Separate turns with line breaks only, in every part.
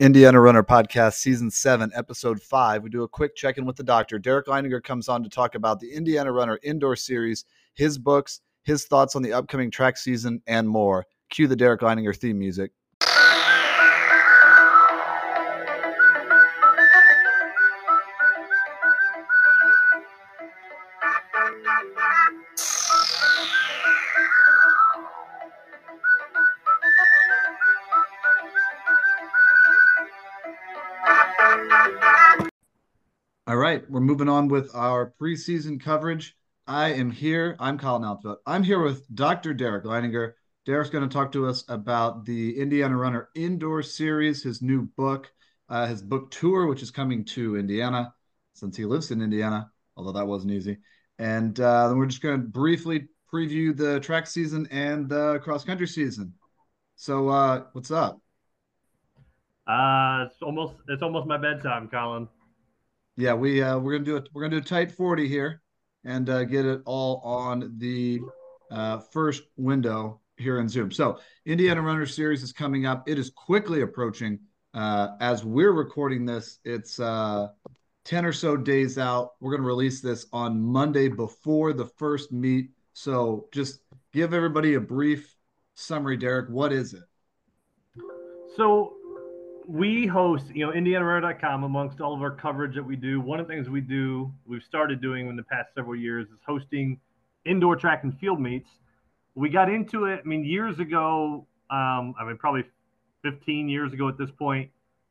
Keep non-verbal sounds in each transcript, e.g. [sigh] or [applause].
Indiana Runner Podcast, Season 7, Episode 5. We do a quick check in with the doctor. Derek Leininger comes on to talk about the Indiana Runner Indoor Series, his books, his thoughts on the upcoming track season, and more. Cue the Derek Leininger theme music. Moving on with our preseason coverage. I am here. I'm Colin Alpha. I'm here with Dr. Derek Leininger. Derek's going to talk to us about the Indiana Runner Indoor Series, his new book, uh, his book tour, which is coming to Indiana since he lives in Indiana, although that wasn't easy. And uh, then we're just going to briefly preview the track season and the cross country season. So, uh, what's up?
Uh, it's almost it's almost my bedtime, Colin.
Yeah, we uh, we're gonna do it. We're gonna do a tight forty here, and uh, get it all on the uh, first window here in Zoom. So, Indiana Runner Series is coming up. It is quickly approaching. Uh, as we're recording this, it's uh, ten or so days out. We're gonna release this on Monday before the first meet. So, just give everybody a brief summary, Derek. What is it?
So we host, you know, IndianaRunner.com amongst all of our coverage that we do. One of the things we do, we've started doing in the past several years, is hosting indoor track and field meets. We got into it, I mean, years ago, um, I mean, probably 15 years ago at this point,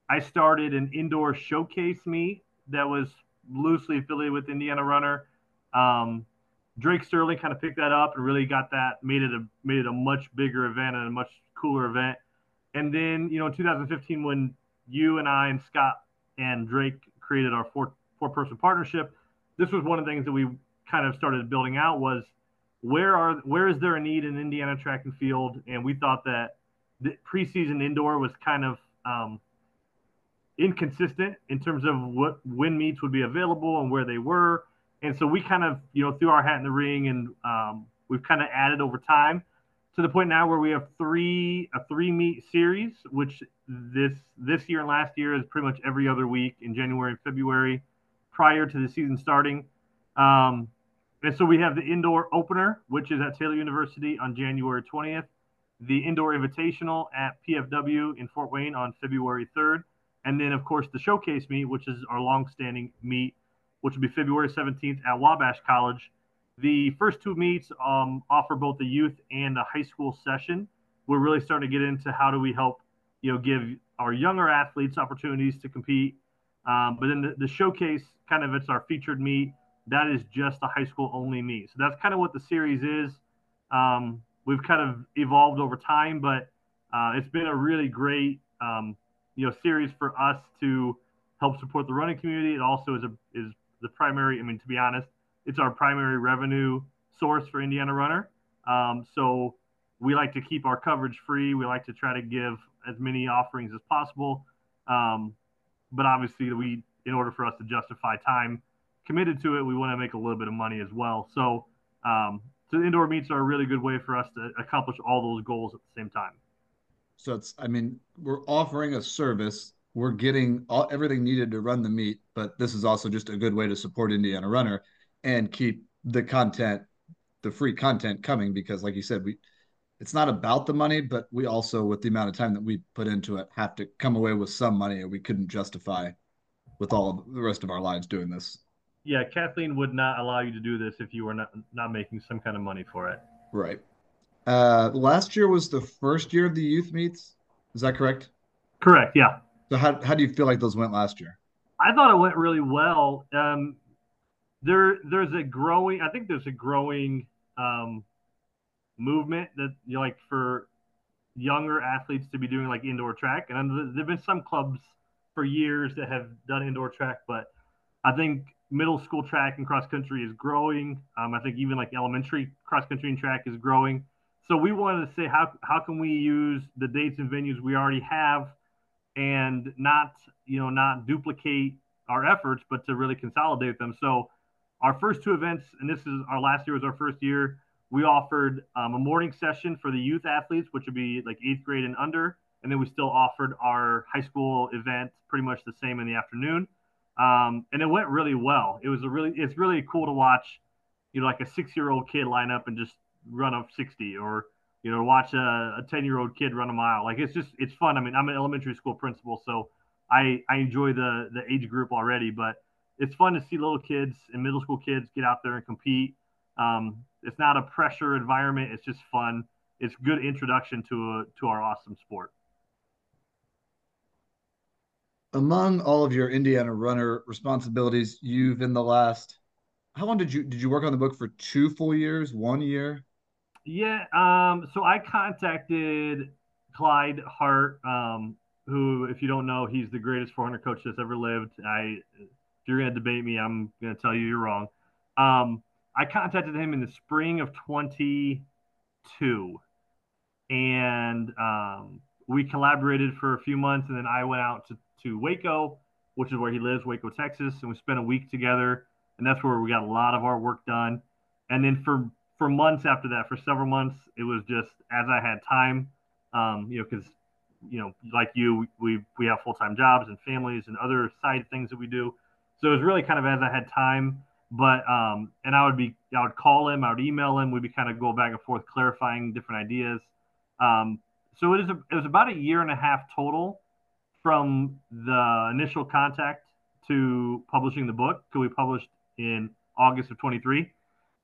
I started an indoor showcase meet that was loosely affiliated with Indiana Runner. Um, Drake Sterling kind of picked that up and really got that, made it a made it a much bigger event and a much cooler event. And then, you know, in 2015, when you and I and Scott and Drake created our four four person partnership, this was one of the things that we kind of started building out was where are where is there a need in Indiana track and field? And we thought that the preseason indoor was kind of um, inconsistent in terms of what when meets would be available and where they were. And so we kind of, you know, threw our hat in the ring and um, we've kind of added over time to the point now where we have three a three meet series, which this this year and last year is pretty much every other week in January and February, prior to the season starting. Um, and so we have the indoor opener, which is at Taylor University on January 20th, the indoor invitational at PFW in Fort Wayne on February 3rd, and then of course the showcase meet, which is our long-standing meet, which will be February 17th at Wabash College the first two meets um, offer both a youth and a high school session. We're really starting to get into how do we help, you know, give our younger athletes opportunities to compete. Um, but then the, the, showcase, kind of, it's our featured meet. That is just a high school only meet. So that's kind of what the series is. Um, we've kind of evolved over time, but uh, it's been a really great, um, you know, series for us to help support the running community. It also is a is the primary. I mean, to be honest, it's our primary revenue source for Indiana Runner. Um, so we like to keep our coverage free. We like to try to give as many offerings as possible. Um, but obviously, we in order for us to justify time committed to it, we want to make a little bit of money as well. So, um, so indoor meets are a really good way for us to accomplish all those goals at the same time.
So it's, I mean, we're offering a service. We're getting all, everything needed to run the meet, but this is also just a good way to support Indiana Runner and keep the content, the free content coming because, like you said, we it's not about the money, but we also, with the amount of time that we put into it, have to come away with some money, or we couldn't justify with all of the rest of our lives doing this.
Yeah, Kathleen would not allow you to do this if you were not not making some kind of money for it.
Right. Uh, last year was the first year of the youth meets. Is that correct?
Correct. Yeah.
So how how do you feel like those went last year?
I thought it went really well. Um, there there's a growing I think there's a growing um, movement that you know, like for younger athletes to be doing like indoor track. And there've been some clubs for years that have done indoor track but I think middle school track and cross country is growing. Um, I think even like elementary cross country and track is growing. So we wanted to say how how can we use the dates and venues we already have and not you know not duplicate our efforts but to really consolidate them? So our first two events, and this is our last year was our first year. We offered um, a morning session for the youth athletes, which would be like eighth grade and under, and then we still offered our high school event pretty much the same in the afternoon. Um, and it went really well. It was a really, it's really cool to watch, you know, like a six year old kid line up and just run a 60 or, you know, watch a 10 year old kid run a mile. Like it's just, it's fun. I mean, I'm an elementary school principal, so I, I enjoy the, the age group already, but it's fun to see little kids and middle school kids get out there and compete. Um, it's not a pressure environment. It's just fun. It's good introduction to a, to our awesome sport
among all of your Indiana runner responsibilities, you've in the last how long did you did you work on the book for two full years, one year?
Yeah, um, so I contacted Clyde Hart, um, who, if you don't know, he's the greatest 400 coach that's ever lived. I, if you're gonna debate me, I'm gonna tell you you're wrong. Um, I contacted him in the spring of 22, and um, we collaborated for a few months, and then I went out to to Waco, which is where he lives, Waco, Texas, and we spent a week together, and that's where we got a lot of our work done. And then for for months after that, for several months, it was just as I had time, um, you know, because you know, like you, we we have full time jobs and families and other side things that we do. So it was really kind of as I had time. But um, and I would be I would call him, I would email him, we'd be kind of go back and forth clarifying different ideas. Um, so it is a, it was about a year and a half total from the initial contact to publishing the book because we published in August of 23.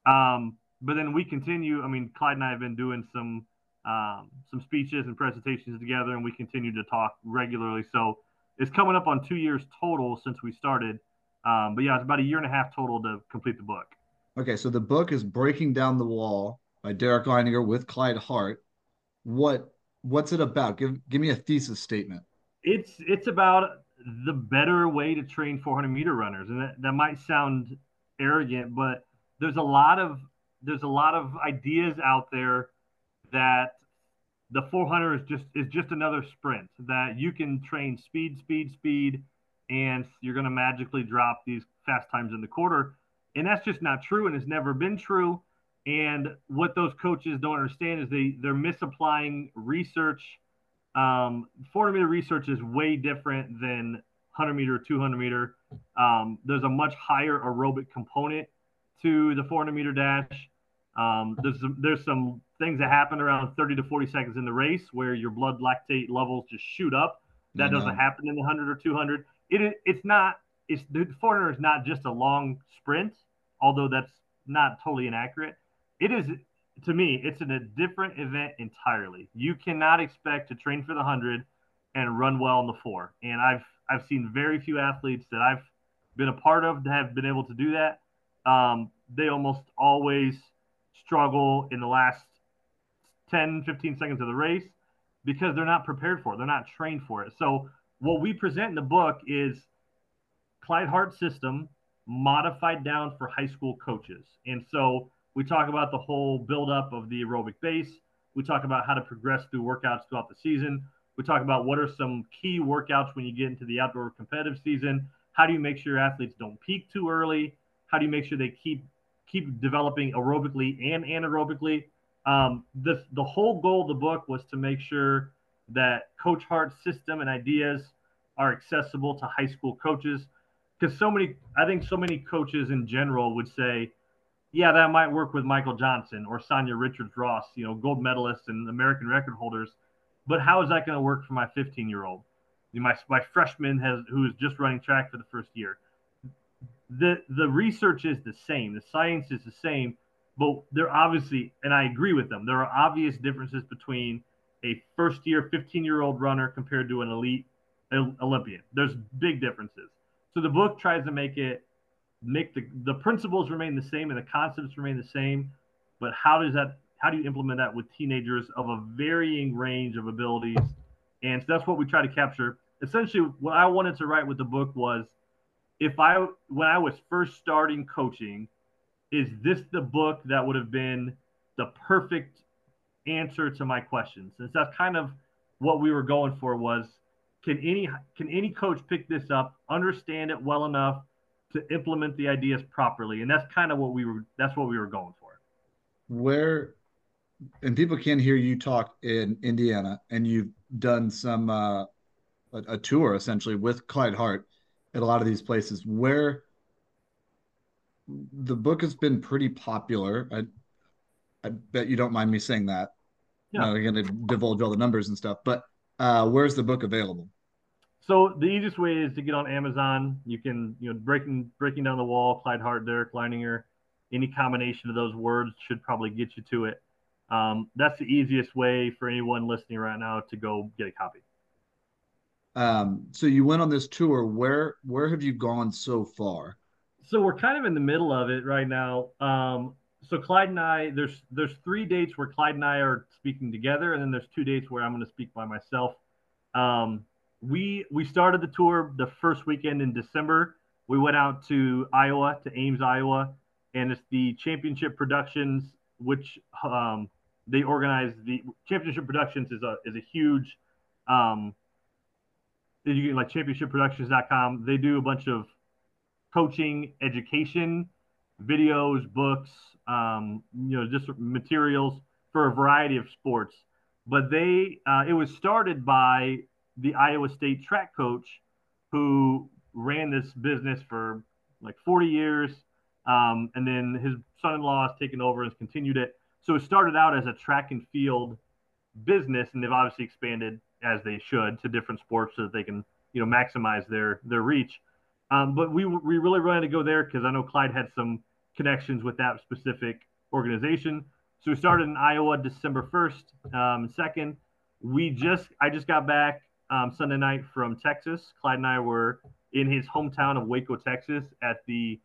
Um, but then we continue. I mean, Clyde and I have been doing some um, some speeches and presentations together, and we continue to talk regularly. So it's coming up on two years total since we started. Um, but yeah, it's about a year and a half total to complete the book.
Okay, so the book is Breaking Down the Wall by Derek Leininger with Clyde Hart. What what's it about? Give give me a thesis statement
it's it's about the better way to train 400 meter runners, and that, that might sound arrogant, but there's a lot of there's a lot of ideas out there that the 400 is just is just another sprint that you can train speed, speed, speed, and you're going to magically drop these fast times in the quarter, and that's just not true, and it's never been true. And what those coaches don't understand is they they're misapplying research um, 400 meter research is way different than 100 meter, 200 meter. Um, there's a much higher aerobic component to the 400 meter dash. Um, there's some, there's some things that happen around 30 to 40 seconds in the race where your blood lactate levels just shoot up. That mm-hmm. doesn't happen in the 100 or 200. It it's not it's the 400 is not just a long sprint, although that's not totally inaccurate. It is to me, it's a different event entirely. You cannot expect to train for the hundred and run well in the four. And I've I've seen very few athletes that I've been a part of that have been able to do that. Um, they almost always struggle in the last 10, 15 seconds of the race because they're not prepared for it. They're not trained for it. So what we present in the book is Clyde Hart system modified down for high school coaches. And so we talk about the whole buildup of the aerobic base. We talk about how to progress through workouts throughout the season. We talk about what are some key workouts when you get into the outdoor competitive season. How do you make sure athletes don't peak too early? How do you make sure they keep keep developing aerobically and anaerobically? Um, the the whole goal of the book was to make sure that Coach Hart's system and ideas are accessible to high school coaches because so many I think so many coaches in general would say yeah, that might work with Michael Johnson or Sanya Richards Ross, you know, gold medalists and American record holders. But how is that going to work for my 15 year old? My, my freshman has who is just running track for the first year. The the research is the same, the science is the same, but there obviously, and I agree with them, there are obvious differences between a first year 15 year old runner compared to an elite Olympian. There's big differences. So the book tries to make it make the the principles remain the same and the concepts remain the same, but how does that how do you implement that with teenagers of a varying range of abilities? And so that's what we try to capture. Essentially, what I wanted to write with the book was if I when I was first starting coaching, is this the book that would have been the perfect answer to my questions? Since that's kind of what we were going for was can any can any coach pick this up, understand it well enough to implement the ideas properly and that's kind of what we were that's what we were going for
where and people can hear you talk in Indiana, and you've done some uh, a, a tour essentially with Clyde Hart at a lot of these places where the book has been pretty popular. I I bet you don't mind me saying that. Yeah. I'm going to divulge all the numbers and stuff, but uh, where's the book available?
So the easiest way is to get on Amazon. You can, you know, breaking breaking down the wall, Clyde Hart, Derek Leininger, any combination of those words should probably get you to it. Um, that's the easiest way for anyone listening right now to go get a copy.
Um, so you went on this tour. Where where have you gone so far?
So we're kind of in the middle of it right now. Um, so Clyde and I, there's there's three dates where Clyde and I are speaking together, and then there's two dates where I'm going to speak by myself. Um, we we started the tour the first weekend in December. We went out to Iowa, to Ames, Iowa, and it's the Championship Productions, which um, they organize. The Championship Productions is a is a huge, um, you can like championshipproductions.com. They do a bunch of coaching, education, videos, books, um, you know, just materials for a variety of sports. But they, uh, it was started by the Iowa State track coach who ran this business for like 40 years. Um, and then his son in law has taken over and has continued it. So it started out as a track and field business, and they've obviously expanded as they should to different sports so that they can, you know, maximize their their reach. Um, but we we really wanted to go there because I know Clyde had some connections with that specific organization. So we started in Iowa December 1st. Um, second, we just I just got back um, Sunday night from Texas. Clyde and I were in his hometown of Waco, Texas, at the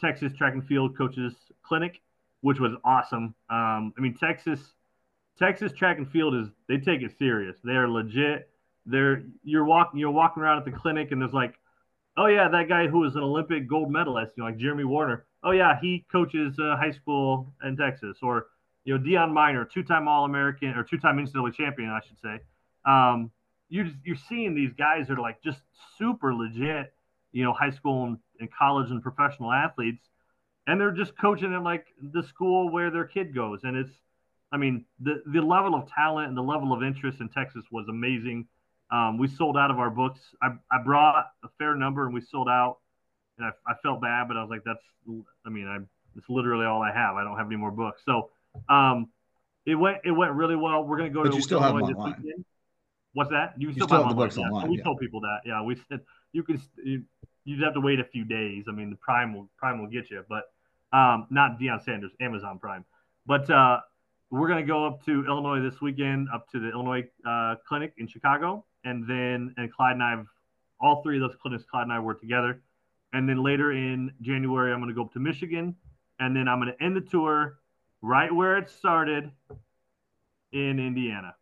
Texas Track and Field Coaches Clinic, which was awesome. Um, I mean, Texas Texas Track and Field is they take it serious. They are legit. They're you're walking you're walking around at the clinic and there's like, oh yeah, that guy who was an Olympic gold medalist, you know, like Jeremy Wariner oh yeah, he coaches uh, high school in Texas, or you know Deon Minor, two-time All-American or two-time NCAA champion, I should say. Um, you're you're seeing these guys that are like just super legit, you know, high school and, and college and professional athletes, and they're just coaching at like the school where their kid goes, and it's, I mean, the the level of talent and the level of interest in Texas was amazing. Um, we sold out of our books. I, I brought a fair number, and we sold out and I, I felt bad, but I was like, that's, I mean, I it's literally all I have. I don't have any more books. So, um, it went it went really well. We're gonna go
but
to
you still have online. Weekend.
What's that?
You, you still, still have the books
yeah.
online.
we yeah. told people that. Yeah, we said you can. You, you'd have to wait a few days. I mean, the Prime will Prime will get you, but um, not Deion Sanders, Amazon Prime. But uh, we're gonna go up to Illinois this weekend, up to the Illinois uh, clinic in Chicago, and then and Clyde and I have all three of those clinics. Clyde and I were together and then later in January, I'm going to go up to Michigan. And then I'm going to end the tour right where it started in Indiana.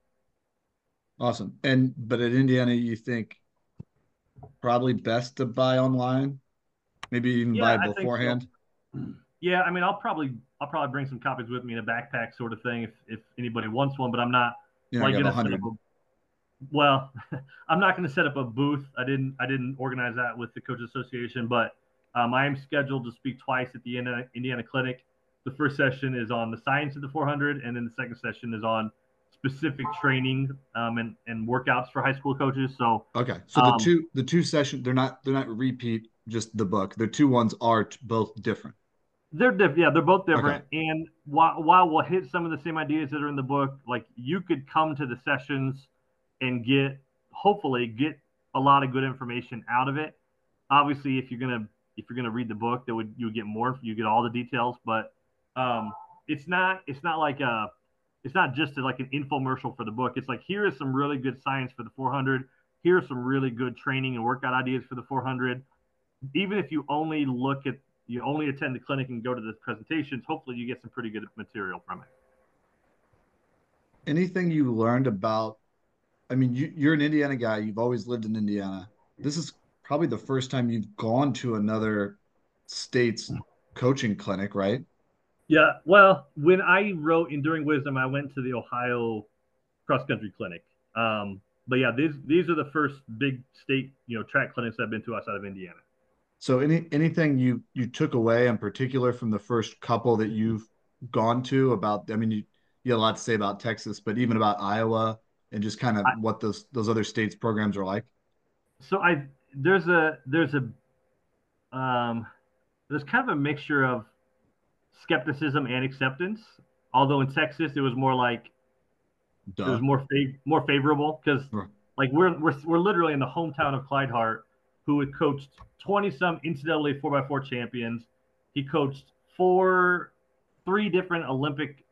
Awesome. And, but at Indiana, you think probably best to buy online? Maybe even yeah, buy beforehand?
So. Yeah. I mean, I'll probably, I'll probably bring some copies with me in a backpack sort of thing if, if anybody wants one, but I'm not yeah,
like going to
well, [laughs] I'm not going to set up a booth. I didn't. I didn't organize that with the coach association, but um, I am scheduled to speak twice at the Indiana, Indiana Clinic. The first session is on the science of the 400, and then the second session is on specific training um, and, and workouts for high school coaches. So
okay, so um, the two the two sessions they're not they're not repeat just the book. The two ones are both different.
They're different. Yeah, they're both different. Okay. And while, while we'll hit some of the same ideas that are in the book, like you could come to the sessions and get hopefully get a lot of good information out of it. Obviously, if you're gonna if you're gonna read the book, that would you get more, you get all the details. But um, it's not it's not like a it's not just like an infomercial for the book. It's like here is some really good science for the 400. Here are some really good training and workout ideas for the 400. Even if you only look at you only attend the clinic and go to the presentations, hopefully you get some pretty good material from it.
Anything you learned about I mean, you, you're an Indiana guy. You've always lived in Indiana. This is probably the first time you've gone to another state's coaching clinic, right?
Yeah. Well, when I wrote Enduring Wisdom, I went to the Ohio cross country clinic. Um, but yeah, these these are the first big state you know track clinics I've been to outside of Indiana.
So any anything you you took away in particular from the first couple that you've gone to about? I mean, you you have a lot to say about Texas, but even about Iowa and just kind of I, what those those other states programs are like.
So I there's a there's a um there's kind of a mixture of skepticism and acceptance. Although in Texas it was more like Duh. it was more fav- more favorable because like we're, we're we're literally in the hometown of Clyde Hart, who had coached 20 some NCAA 4x4 champions. He coached four, three different Olympic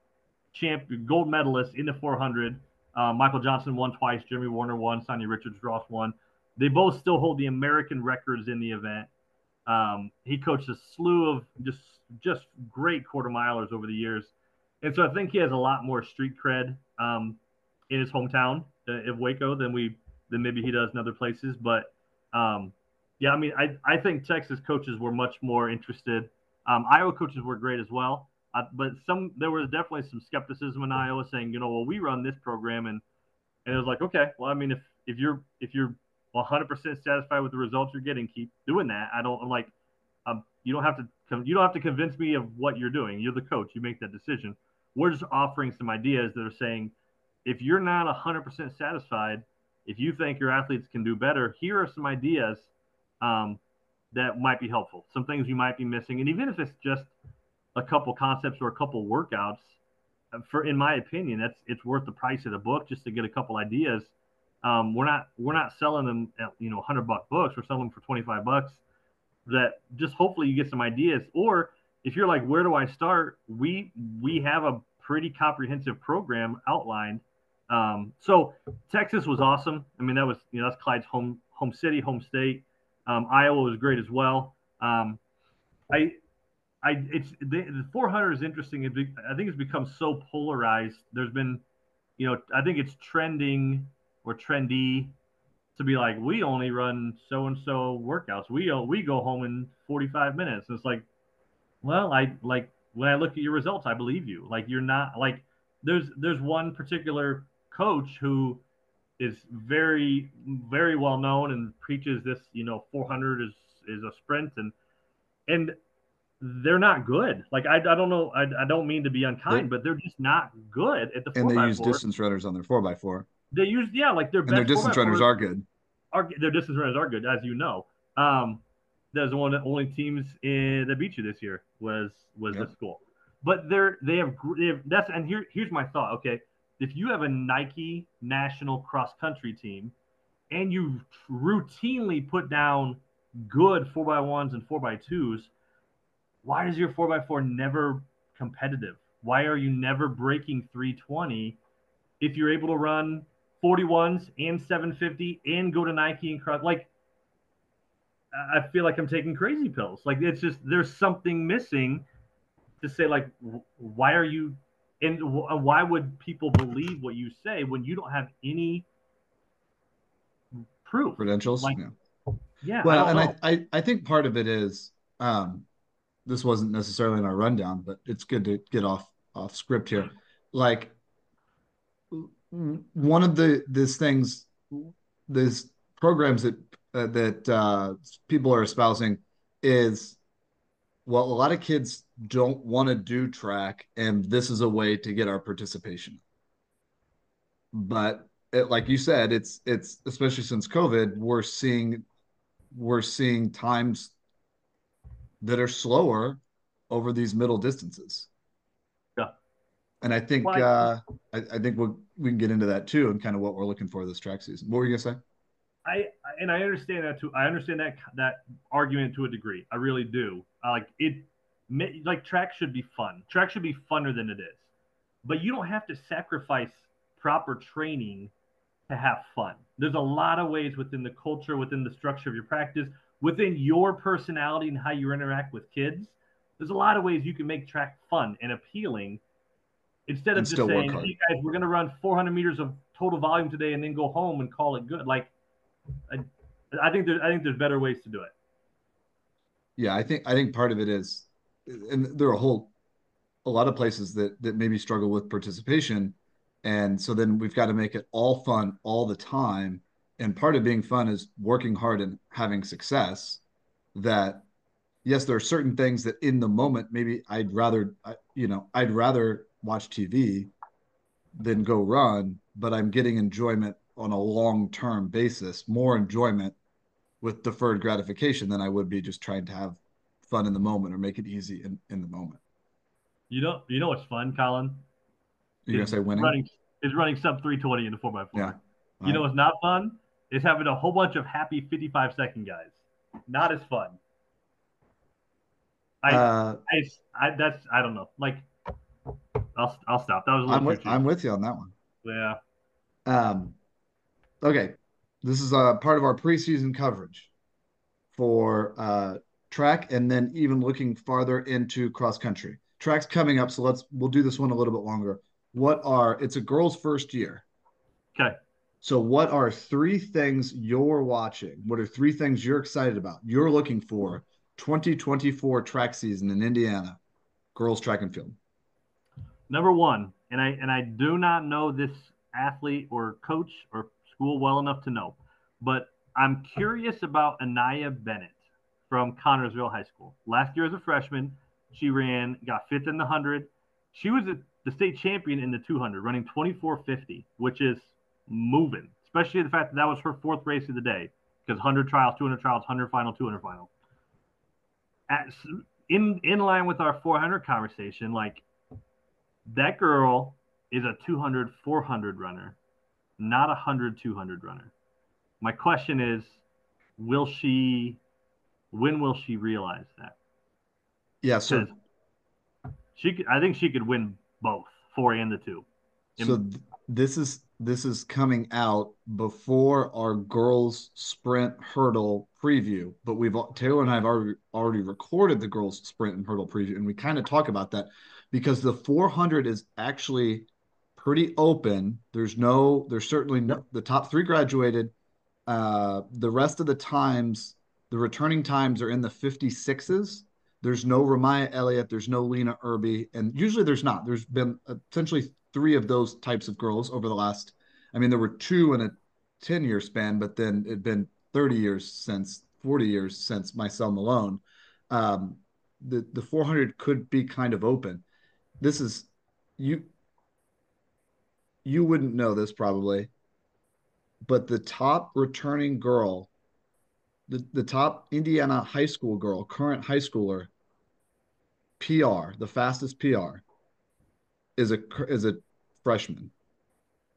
champ gold medalists in the 400. Uh, Michael Johnson won twice. Jeremy Wariner won. Sanya Richards Ross won. They both still hold the American records in the event. Um, he coached a slew of just just great quarter milers over the years, and so I think he has a lot more street cred um, in his hometown uh, of Waco than we than maybe he does in other places. But um, yeah, I mean, I I think Texas coaches were much more interested. Um, Iowa coaches were great as well, uh, but some there was definitely some skepticism in Iowa saying, you know, well, we run this program, and and it was like, okay, well, I mean, if if you're if you're 100% satisfied with the results you're getting, keep doing that. I don't I'm like, um, you don't have to you don't have to convince me of what you're doing. You're the coach. You make that decision. We're just offering some ideas that are saying, if you're not 100% satisfied, if you think your athletes can do better, here are some ideas um, that might be helpful. Some things you might be missing, and even if it's just a couple concepts or a couple workouts, uh, for in my opinion, that's it's worth the price of the book just to get a couple ideas. Um, we're not we're not selling them at you know 100 buck books. We're selling them for 25 bucks. That just hopefully you get some ideas. Or if you're like, where do I start? We we have a pretty comprehensive program outlined. Um, so Texas was awesome. I mean, that was you know that's Clyde's home home city, home state. Um, Iowa was great as well. Um, I, I, it's the, the 400 is interesting. It, I think it's become so polarized. There's been, you know, I think it's trending or trendy to be like, we only run so and so workouts. We uh, we go home in 45 minutes. And it's like, well, I like when I look at your results, I believe you. Like you're not like there's there's one particular coach who is very very well known and preaches this you know 400 is is a sprint and and they're not good. Like i, I don't know I, I don't mean to be unkind they, but they're just not good at the
and they use distance runners on their 4x4
they use yeah like their
and their distance runners are good.
are their distance runners are good as you know. Um that's one of the only teams in that beat you this year was was yep. the school. But they're they have, they have that's and here here's my thought okay? If you have a Nike national cross country team and you routinely put down good 4x1s and 4x2s, why is your 4x4 never competitive? Why are you never breaking 320 if you're able to run 41s and 750 and go to Nike and cross? Like, I feel like I'm taking crazy pills. Like, it's just there's something missing to say, like, why are you and why would people believe what you say when you don't have any proof
credentials
like,
yeah. yeah well I and I, I i think part of it is um this wasn't necessarily in our rundown but it's good to get off off script here like one of the these things these programs that uh, that uh, people are espousing is well, a lot of kids don't want to do track, and this is a way to get our participation. But it, like you said, it's it's especially since COVID, we're seeing we're seeing times that are slower over these middle distances.
Yeah.
And I think well, uh, I, I think we'll, we can get into that too, and kind of what we're looking for this track season. What were you gonna say?
I and I understand that too. I understand that that argument to a degree. I really do. I like it, like track should be fun. Track should be funner than it is, but you don't have to sacrifice proper training to have fun. There's a lot of ways within the culture, within the structure of your practice, within your personality and how you interact with kids. There's a lot of ways you can make track fun and appealing instead of and just saying, "Hey guys, we're going to run 400 meters of total volume today and then go home and call it good." Like I, I think there's I think there's better ways to do it.
Yeah, I think I think part of it is, and there are a whole a lot of places that that maybe struggle with participation, and so then we've got to make it all fun all the time. And part of being fun is working hard and having success. That yes, there are certain things that in the moment maybe I'd rather you know I'd rather watch TV than go run, but I'm getting enjoyment on a long term basis, more enjoyment with deferred gratification than I would be just trying to have fun in the moment or make it easy in, in the moment.
You know, you know what's fun, Colin?
You're gonna say winning?
Running is running sub 320 in the 4x4.
Yeah.
You know what's not fun? Is having a whole bunch of happy 55 second guys. Not as fun. I,
Uh,
I, I, that's, I don't know. Like, I'll, I'll stop. That was a little
I'm with I'm with you on that one.
Yeah.
Um, okay, this is a part of our preseason coverage for uh, track, and then even looking farther into cross country. Track's coming up, so let's we'll do this one a little bit longer. What are it's a girl's first year.
Okay.
So, what are three things you're watching? What are three things you're excited about? You're looking for 2024 track season in Indiana, girls track and field.
Number one, and I and I do not know this athlete or coach or school well enough to know, but I'm curious about Anaya Bennett from Connersville High School. Last year as a freshman, she ran, got fifth in the hundred. She was the state champion in the 200, running 24:50, which is moving, especially the fact that that was her fourth race of the day because 100 trials, 200 trials, 100 final, 200 final. At, in in line with our 400 conversation, like that girl is a 200 400 runner not a 100 200 runner. My question is will she when will she realize that?
Yeah, so
she could, i think she could win both four and the two.
So th- this is this is coming out before our girls sprint hurdle preview, but we've Taylor and I have already already recorded the girls sprint and hurdle preview, and we kind of talk about that because the 400 is actually pretty open. There's no, there's certainly no, the top three graduated. Uh, the rest of the times, the returning times are in the 56s. There's no Ramaya Elliott. There's no Lynna Irby. And usually there's not. There's been essentially three of those types of girls over the last, I mean, there were two in a 10 year span, but then it'd been 30 years since, 40 years since Maicel Malone. Um, the, the 400 could be kind of open. This is, you, you wouldn't know this probably, but the top returning girl, the, the top Indiana high school girl, current high schooler, PR, the fastest PR, is a is a freshman.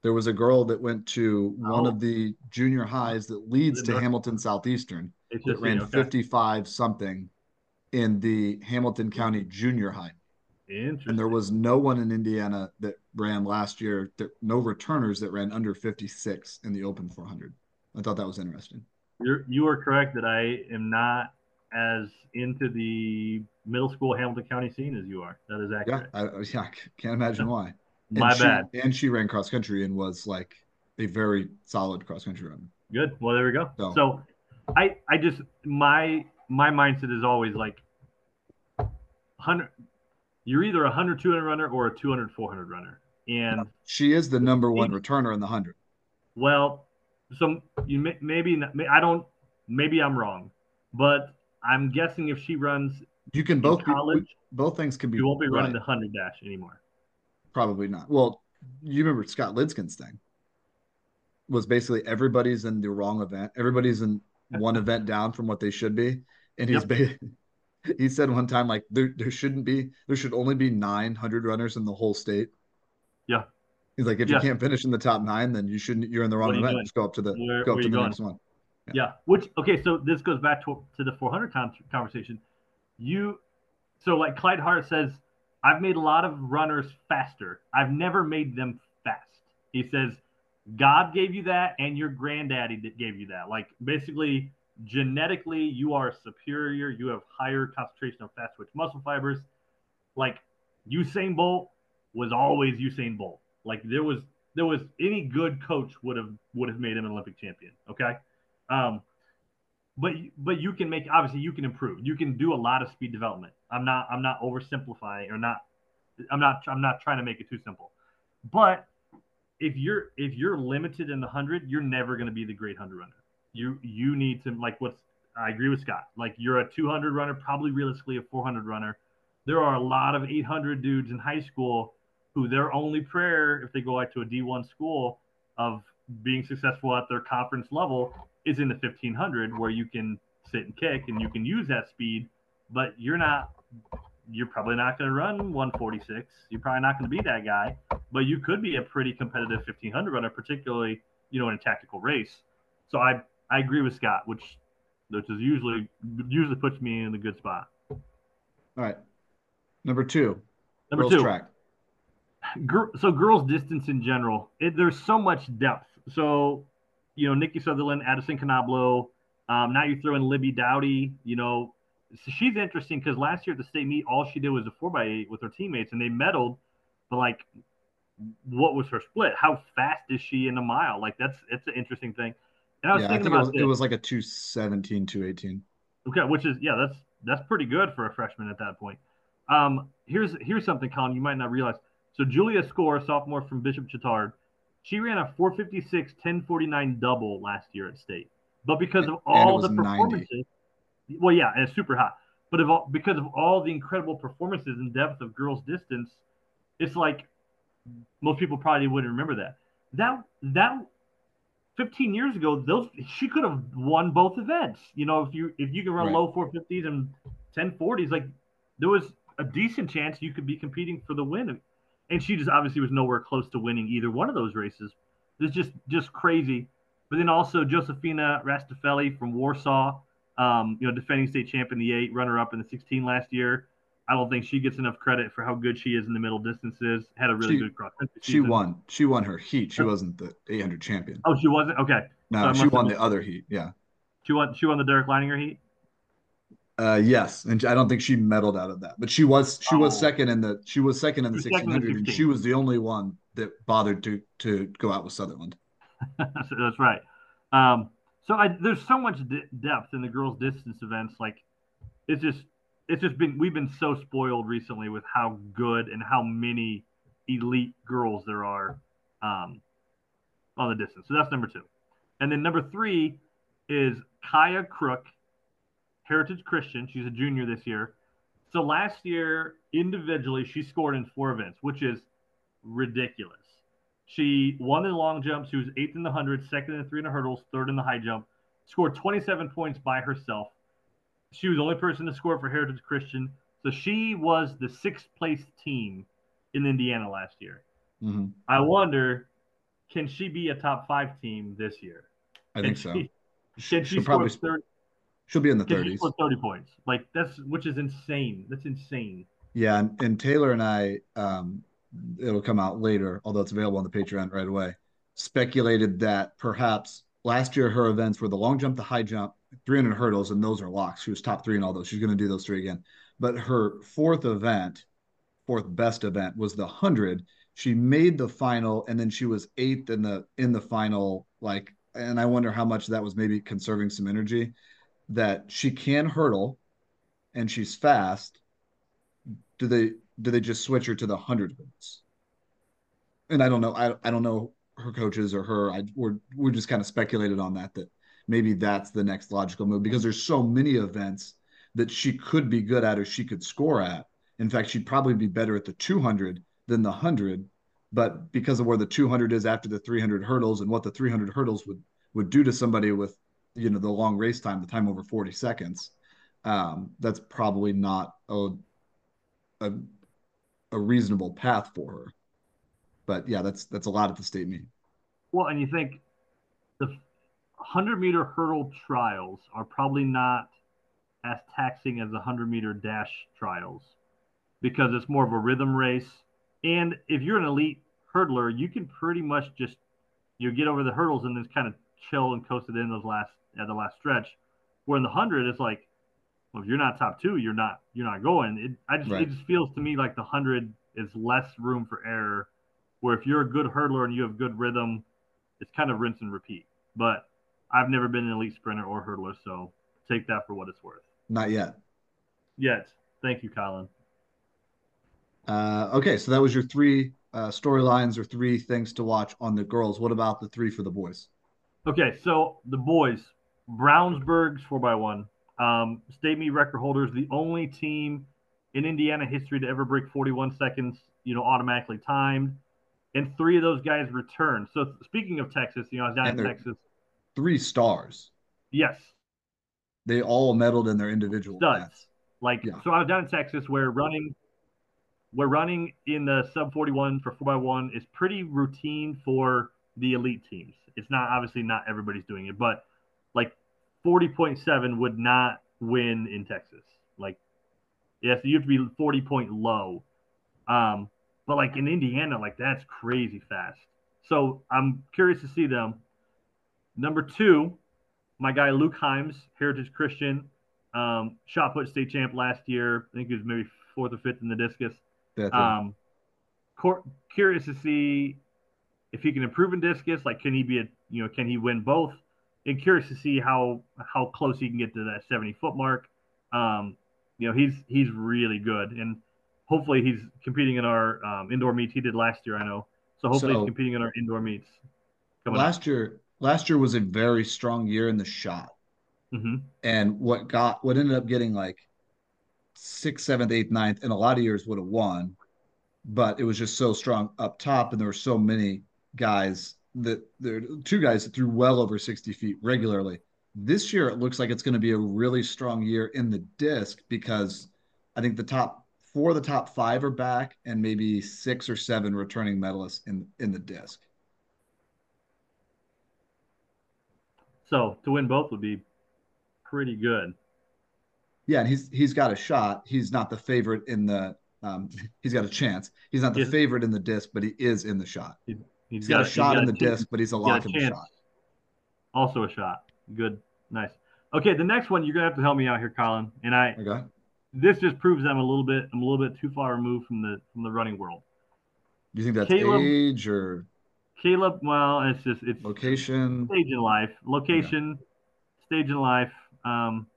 There was a girl that went to one
Oh.
of the junior highs that leads to Hamilton Southeastern
it's
that ran
okay.
55 something in the Hamilton County junior high.
Interesting.
And there was no one in Indiana that ran last year, that, no returners that ran under 56 in the open 400. I thought that was interesting.
You're, you are correct that I am not as into the middle school Hamilton County scene as you are. That is
Yeah,
accurate.
I, I- yeah, I can't imagine why. And
My
she-
bad.
And she ran cross country and was like a very solid cross country runner.
Good. Well, there we go.
So-
So, I I just my my mindset is always like 100 you're either a 100 200 runner or a 200 400 runner. And
She is the number one returner in the 100.
well, some you may, maybe not, I don't maybe I'm wrong, but I'm guessing if she runs
You can both be,
college,
both things can be
you won't be running
right.
the 100 dash anymore.
Probably not. Well, you remember Scott Lidskin's thing was basically everybody's in the wrong event. Everybody's in one event down from what they should be. And he's ba- [laughs] he said one time like there there shouldn't be there should only be 900 runners in the whole state.
Yeah.
He's like if
Yeah.
you can't finish in the top 9 then you shouldn't you're in the wrong
What are you
event.
doing?
Just go up to the
Where-
go up to the
going?
next one. Yeah.
Yeah. Which okay, so this goes back to to the 400 con- conversation. You so like Clyde Hart says, I've made a lot of runners faster. I've never made them fast. He says, God gave you that, and your granddaddy gave you that. Like basically, genetically, you are superior. You have higher concentration of fast twitch muscle fibers. Like Usain Bolt was always Usain Bolt. Like there was there was any good coach would have would have made him an Olympic champion. Okay. Um, but but you can make obviously you can improve. You can do a lot of speed development. I'm not I'm not oversimplifying or not. I'm not I'm not trying to make it too simple. But if you're if you're limited in the hundred, you're never going to be the great hundred runner. You you need to like what's I agree with Scott. Like you're a 200 runner, probably realistically a 400 runner. There are a lot of 800 dudes in high school who their only prayer, if they go out to a D1 school, of being successful at their conference level is in the 1500, where you can sit and kick and you can use that speed, but you're not. You're probably not going to run 146. You're probably not going to be that guy, but you could be a pretty competitive 1500 runner, particularly you know in a tactical race. So I I agree with Scott, which which is usually usually puts me in a good spot.
All right, number two,
Number
girls
two,
track.
Gir- so girls distance in general, it, there's so much depth. So, you know, Nikki Sutherland, Addison Canablo. Um, now you throw in Libby Dowdy. You know, so she's interesting because last year at the state meet, all she did was a four by eight with her teammates, and they medaled. But like, what was her split? How fast is she in a mile? Like that's it's an interesting thing. And I was
Yeah, I
thinking
think it was, it was like a 217, 218.
Okay, which is yeah, that's that's pretty good for a freshman at that point. Um, here's here's something, Colin, you might not realize. So Julia Score, sophomore from Bishop Chatard, she ran a 456 1049 double last year at state. But because of all the
90.
performances, well, yeah, and it's super hot. But of all, because of all the incredible performances and depth of girls distance, it's like most people probably wouldn't remember that. That that 15 years ago, those she could have won both events. You know, if you if you can run
Right.
low 450s and 1040s, like there was a decent chance you could be competing for the win. And she just obviously was nowhere close to winning either one of those races. It's just just crazy. But then also Josefina Rastafelli from Warsaw, um, you know, defending state champ in the eight, runner up in the 16 last year. I don't think she gets enough credit for how good she is in the middle distances. Had a really
She-
good cross country
She won. She won her heat. She wasn't the 800 champion.
Oh, she wasn't. Okay,
No,
so
she won the other heat. Yeah.
she won. She won the Derek Leininger heat.
Uh, yes, and I don't think she medaled out of that, but she was she was
Oh.
second in the she was second in the
She was second in the
1600, and she was the only one that bothered to to go out with Sutherland. [laughs]
That's right. Um, so I, there's so much depth in the girls' distance events. Like it's just it's just been we've been so spoiled recently with how good and how many elite girls there are um, on the distance. So that's number two, and then number three is Kaya Crook, Heritage Christian. She's a junior this year. So last year individually she scored in four events, which is ridiculous. She won the long jump. She was eighth in the 100, second in the 300 hurdles, third in the high jump. Scored 27 points by herself. She was the only person to score for Heritage Christian. So she was the sixth place team in Indiana last year.
Mhm.
I wonder, can she be a top five team this year?
I think so.
she- [laughs]
She,
Can she score
probably
30,
she'll be in the 30s.
30 points? Like that's which is insane. That's insane.
Yeah, and, and Taylor and I, um, it'll come out later, although it's available on the Patreon right away. Speculated that perhaps last year her events were the long jump, the high jump, 300 hurdles, and those are locks. She was top three in all those. She's going to do those three again. But her fourth event, fourth best event, was the hundred. She made the final, and then she was eighth in the in the final. Like, and I wonder how much that was maybe conserving some energy. That she can hurdle, and she's fast do they do they just switch her to the hundred hurdles? And I don't know. I I don't know her coaches or her. I we're we're just kind of speculated on that that maybe that's the next logical move because there's so many events that she could be good at or she could score at. In fact, she'd probably be better at the 200 than the 100. But because of where the 200 is after the 300 hurdles and what the 300 hurdles would would do to somebody with you know the long race time, the time over 40 seconds, um, that's probably not a a, a reasonable path for her. But yeah, that's that's a lot at the state meet.
Well, and you think the 100 meter hurdle trials are probably not as taxing as the 100 meter dash trials because it's more of a rhythm race. And if you're an elite hurdler, you can pretty much just you get over the hurdles and then kind of chill and coast it in those last at the last stretch. Where in the 100, it's like, well, if you're not top two, you're not you're not going. It I just
Right.
it just feels to me like the 100 is less room for error. Where if you're a good hurdler and you have good rhythm, it's kind of rinse and repeat. But I've never been an elite sprinter or hurdler, so take that for what it's worth.
Not yet.
Yet, thank you, Colin.
Uh, okay, so that was your three uh, storylines or three things to watch on the girls. What about the three for the boys?
Okay, so the boys, Brownsburg's four x one, um, state meet record holders, the only team in Indiana history to ever break 41 seconds, you know, automatically timed, and three of those guys returned. So speaking of Texas, you know, I was down in Texas.
Three stars.
Yes.
They all medaled in their individual
studs. Like yeah. so, I was down in Texas where running, where running in the sub forty one for four x one is pretty routine for the elite teams. It's not obviously not everybody's doing it, but like forty point seven would not win in Texas. Like, yes, you have to be forty point low. Um, but like in Indiana, like that's crazy fast. So I'm curious to see them. Number two, my guy Luke Himes, Heritage Christian, um, shot put state champ last year. I think he was maybe fourth or fifth in the discus. Um, cor- curious to see if he can improve in discus. Like, can he be a you know can he win both? And curious to see how how close he can get to that 70 foot mark. Um, you know, he's he's really good, and hopefully he's competing in our um, indoor meets he did last year. I know, so hopefully so, he's competing in our indoor meets.
Last up. year, last year was a very strong year in the shot.
Mm-hmm.
And what got what ended up getting like sixth, seventh, eighth, ninth, and a lot of years would have won, but it was just so strong up top, and there were so many guys that there are two guys that threw well over 60 feet regularly. This year it looks like it's going to be a really strong year in the disc because I think the top four of the top five are back and maybe six or seven returning medalists in in the disc.
So to win both would be pretty good.
Yeah, and he's he's got a shot. He's not the favorite in the. Um, he's got a chance. He's not the he's, favorite in the disc, but he is in the shot.
He,
he's got, got a shot got in the disc, but he's a lock in the shot.
Also a shot. Good, nice. Okay, the next one you're gonna have to help me out here, Colin. And I.
Okay.
This just proves I'm a little bit. I'm a little bit too far removed from the from the running world.
Do you think that's Caleb, age or?
Caleb, well, it's just it's
location,
stage in life, location, yeah. stage in life. Um,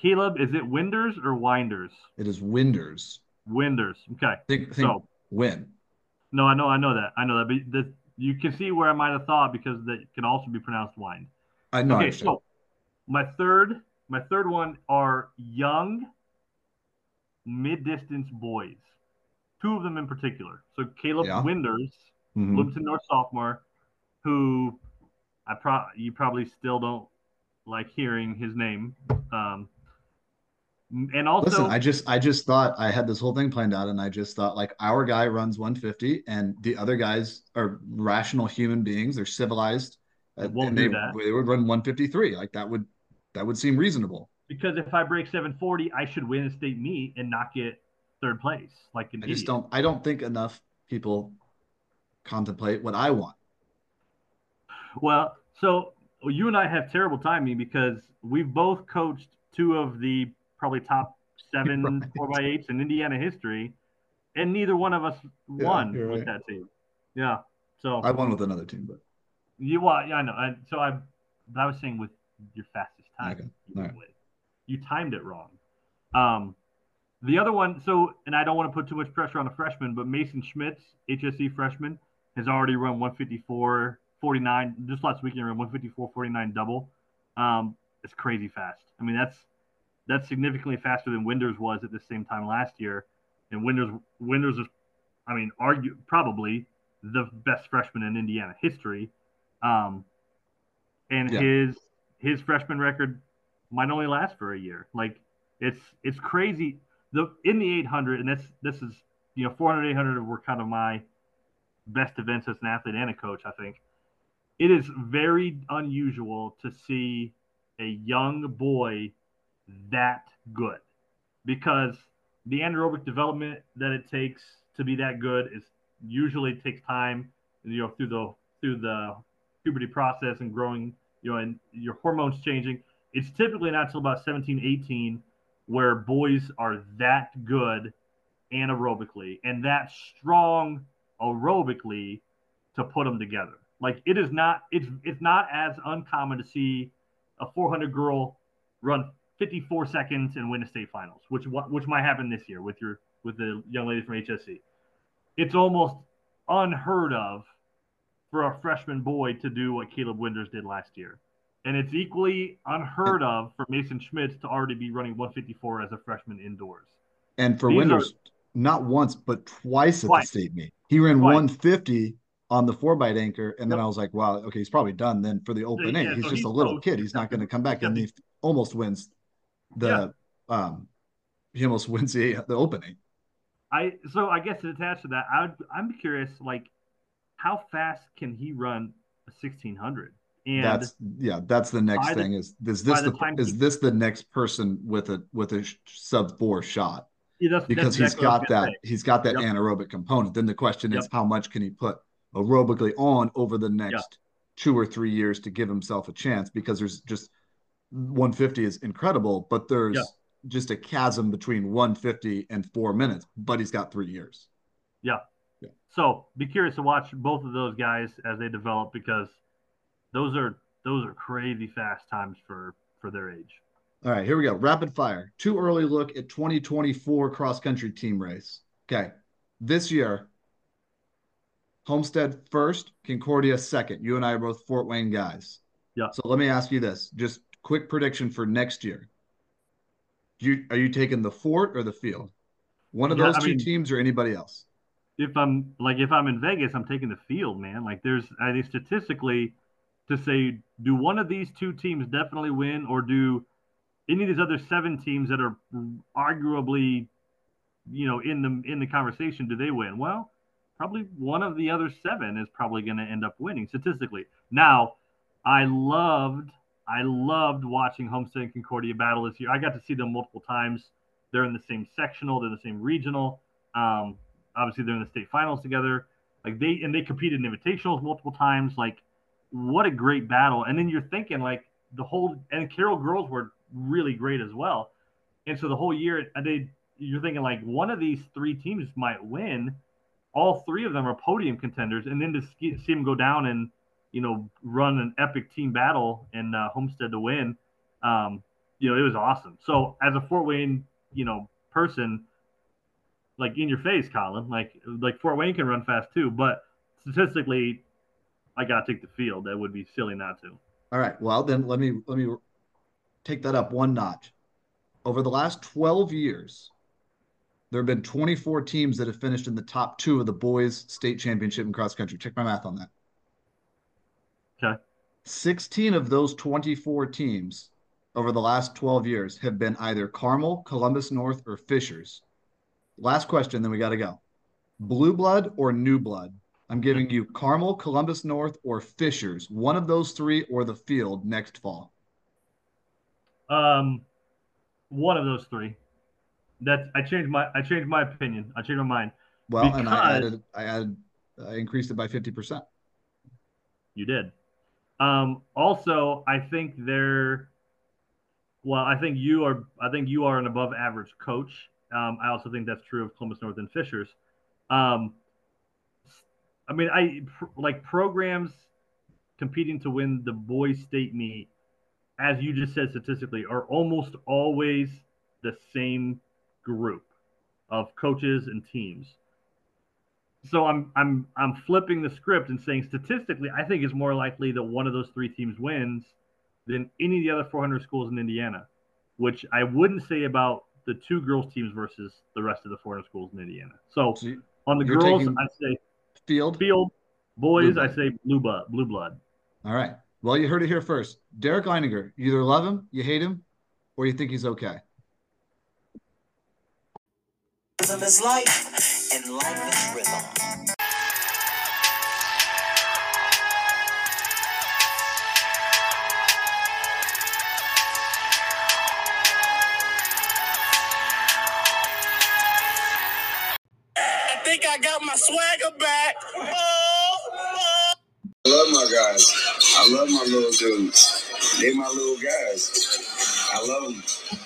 Caleb, is it Winders or Winders?
It is Winders.
Winders. Okay.
Think, think so win.
No, I know, I know that, I know that, but the, you can see where I might have thought because that can also be pronounced wind.
I know. Okay, so
my third, my third one are young, mid-distance boys. Two of them in particular. So Caleb yeah. Winders, mm-hmm. Bloomington North sophomore, who I pro you probably still don't like hearing his name. Um, and also,
listen, I just I just thought I had this whole thing planned out, and I just thought like our guy runs 150, and the other guys are rational human beings. They're civilized,
uh, and
they,
that.
they would run 153. Like that would that would seem reasonable.
Because if I break 740, I should win a state meet and not get third place. Like
I
idiot.
just don't. I don't think enough people contemplate what I want.
Well, so you and I have terrible timing because we've both coached two of the probably top seven right. four by eights in Indiana history, and neither one of us won yeah, with right. that team. Yeah, so
I won with another team, but
you well, yeah, I know. I, so I, but I was saying with your fastest time,
okay. you, right.
you timed it wrong. Um, the other one, so and I don't want to put too much pressure on a freshman, but Mason Schmitz, HSE freshman, has already run 154 49 just last weekend ran 154 49 double. Um, it's crazy fast. I mean, that's that's significantly faster than Winders was at the same time last year. And Winders Winders is, I mean, argue probably the best freshman in Indiana history. Um, and yeah. his his freshman record might only last for a year. Like it's it's crazy. The in the 800, and this this is you know 400 800 were kind of my best events as an athlete and a coach. I think it is very unusual to see a young boy that good. Because the anaerobic development that it takes to be that good is usually takes time you know through the through the puberty process and growing you know and your hormones changing. It's typically not until about 17 18 where boys are that good anaerobically and that strong aerobically to put them together. Like it is not it's it's not as uncommon to see a 400 girl run 54 seconds and win a state finals, which which might happen this year with your with the young lady from HSE. It's almost unheard of for a freshman boy to do what Caleb Winders did last year. And it's equally unheard of for Mason Schmitz to already be running 154 as a freshman indoors.
And for These Winders, not once, but twice at twice. the state meet. He ran twice. 150 on the four by anchor, and then yep. I was like, "Wow, okay, he's probably done." Then for the open yeah, he's so just he's a little kid. He's not going to come back, and he almost wins the yeah. um, he almost wins the the opening.
I so I guess attached to that, I would, I'm curious, like, how fast can he run a 1600?
And that's yeah, that's the next thing. The, is is this the, the is he, this the next person with a with a sub four shot? Yeah, that's, because that's he's got that he's got that anaerobic component. Then the question yep. is how much can he put aerobically on over the next yep. two or three years to give himself a chance? Because there's just 150 is incredible, but there's just a chasm between 150 and four minutes. But he's got three years.
Yeah. yeah. So be curious to watch both of those guys as they develop because those are those are crazy fast times for for their age.
All right, here we go. Rapid fire. Too early look at 2024 cross country team race. Okay. This year, Homestead first, Concordia second. You and I are both Fort Wayne guys.
Yeah.
So let me ask you this just quick prediction for next year. You are you taking the fort or the field? One of yeah, those I two mean, teams or anybody else?
If I'm like if I'm in Vegas, I'm taking the field, man. Like there's I think statistically to say, do one of these two teams definitely win, or do any of these other seven teams that are arguably, you know, in the in the conversation, do they win? Well, probably one of the other seven is probably going to end up winning statistically. Now, I loved I loved watching Homestead and Concordia battle this year. I got to see them multiple times. They're in the same sectional, they're in the same regional. Um, obviously, they're in the state finals together. Like they and they competed in invitationals multiple times. Like what a great battle. And then you're thinking like the whole and Carroll girls were really great as well. And so the whole year they you're thinking like one of these three teams might win. All three of them are podium contenders, and then to see them go down and you know run an epic team battle in uh, Homestead to win, um, you know it was awesome. So as a Fort Wayne you know person, like in your face, Colin, like like Fort Wayne can run fast too, but statistically I got to take the field. That would be silly not to.
All right. Well, then let me let me take that up one notch. Over the last 12 years, there have been 24 teams that have finished in the top two of the boys' state championship in cross country. Check my math on that.
Okay.
16 of those 24 teams over the last 12 years have been either Carmel, Columbus North, or Fishers. Last question, then we got to go. Blue blood or new blood I'm giving you Carmel, Columbus North, or Fishers. One of those three or the field next fall.
Um, one of those three. That I changed my I changed my opinion. I changed my mind.
Well, because and I added I added I increased it by fifty percent.
You did. Um, also, I think they're well. I think you are. I think you are an above average coach. Um, I also think that's true of Columbus North and Fishers. Um, I mean, I like programs competing to win the boys state meet, as you just said statistically, are almost always the same group of coaches and teams. So I'm I'm I'm flipping the script and saying statistically, I think it's more likely that one of those three teams wins than any of the other 400 schools in Indiana, which I wouldn't say about the two girls teams versus the rest of the 400 schools in Indiana. So, so on the girls. I say
Field.
Field. Boys, I say blue blood. Blue blood.
All right. Well, you heard it here first. Derek Leininger. You either love him, you hate him, or you think he's okay. Rhythm is life, and life is rhythm.
I think I got my swagger back. Oh, oh. I love my guys. I love my little dudes. They my little guys. I love them.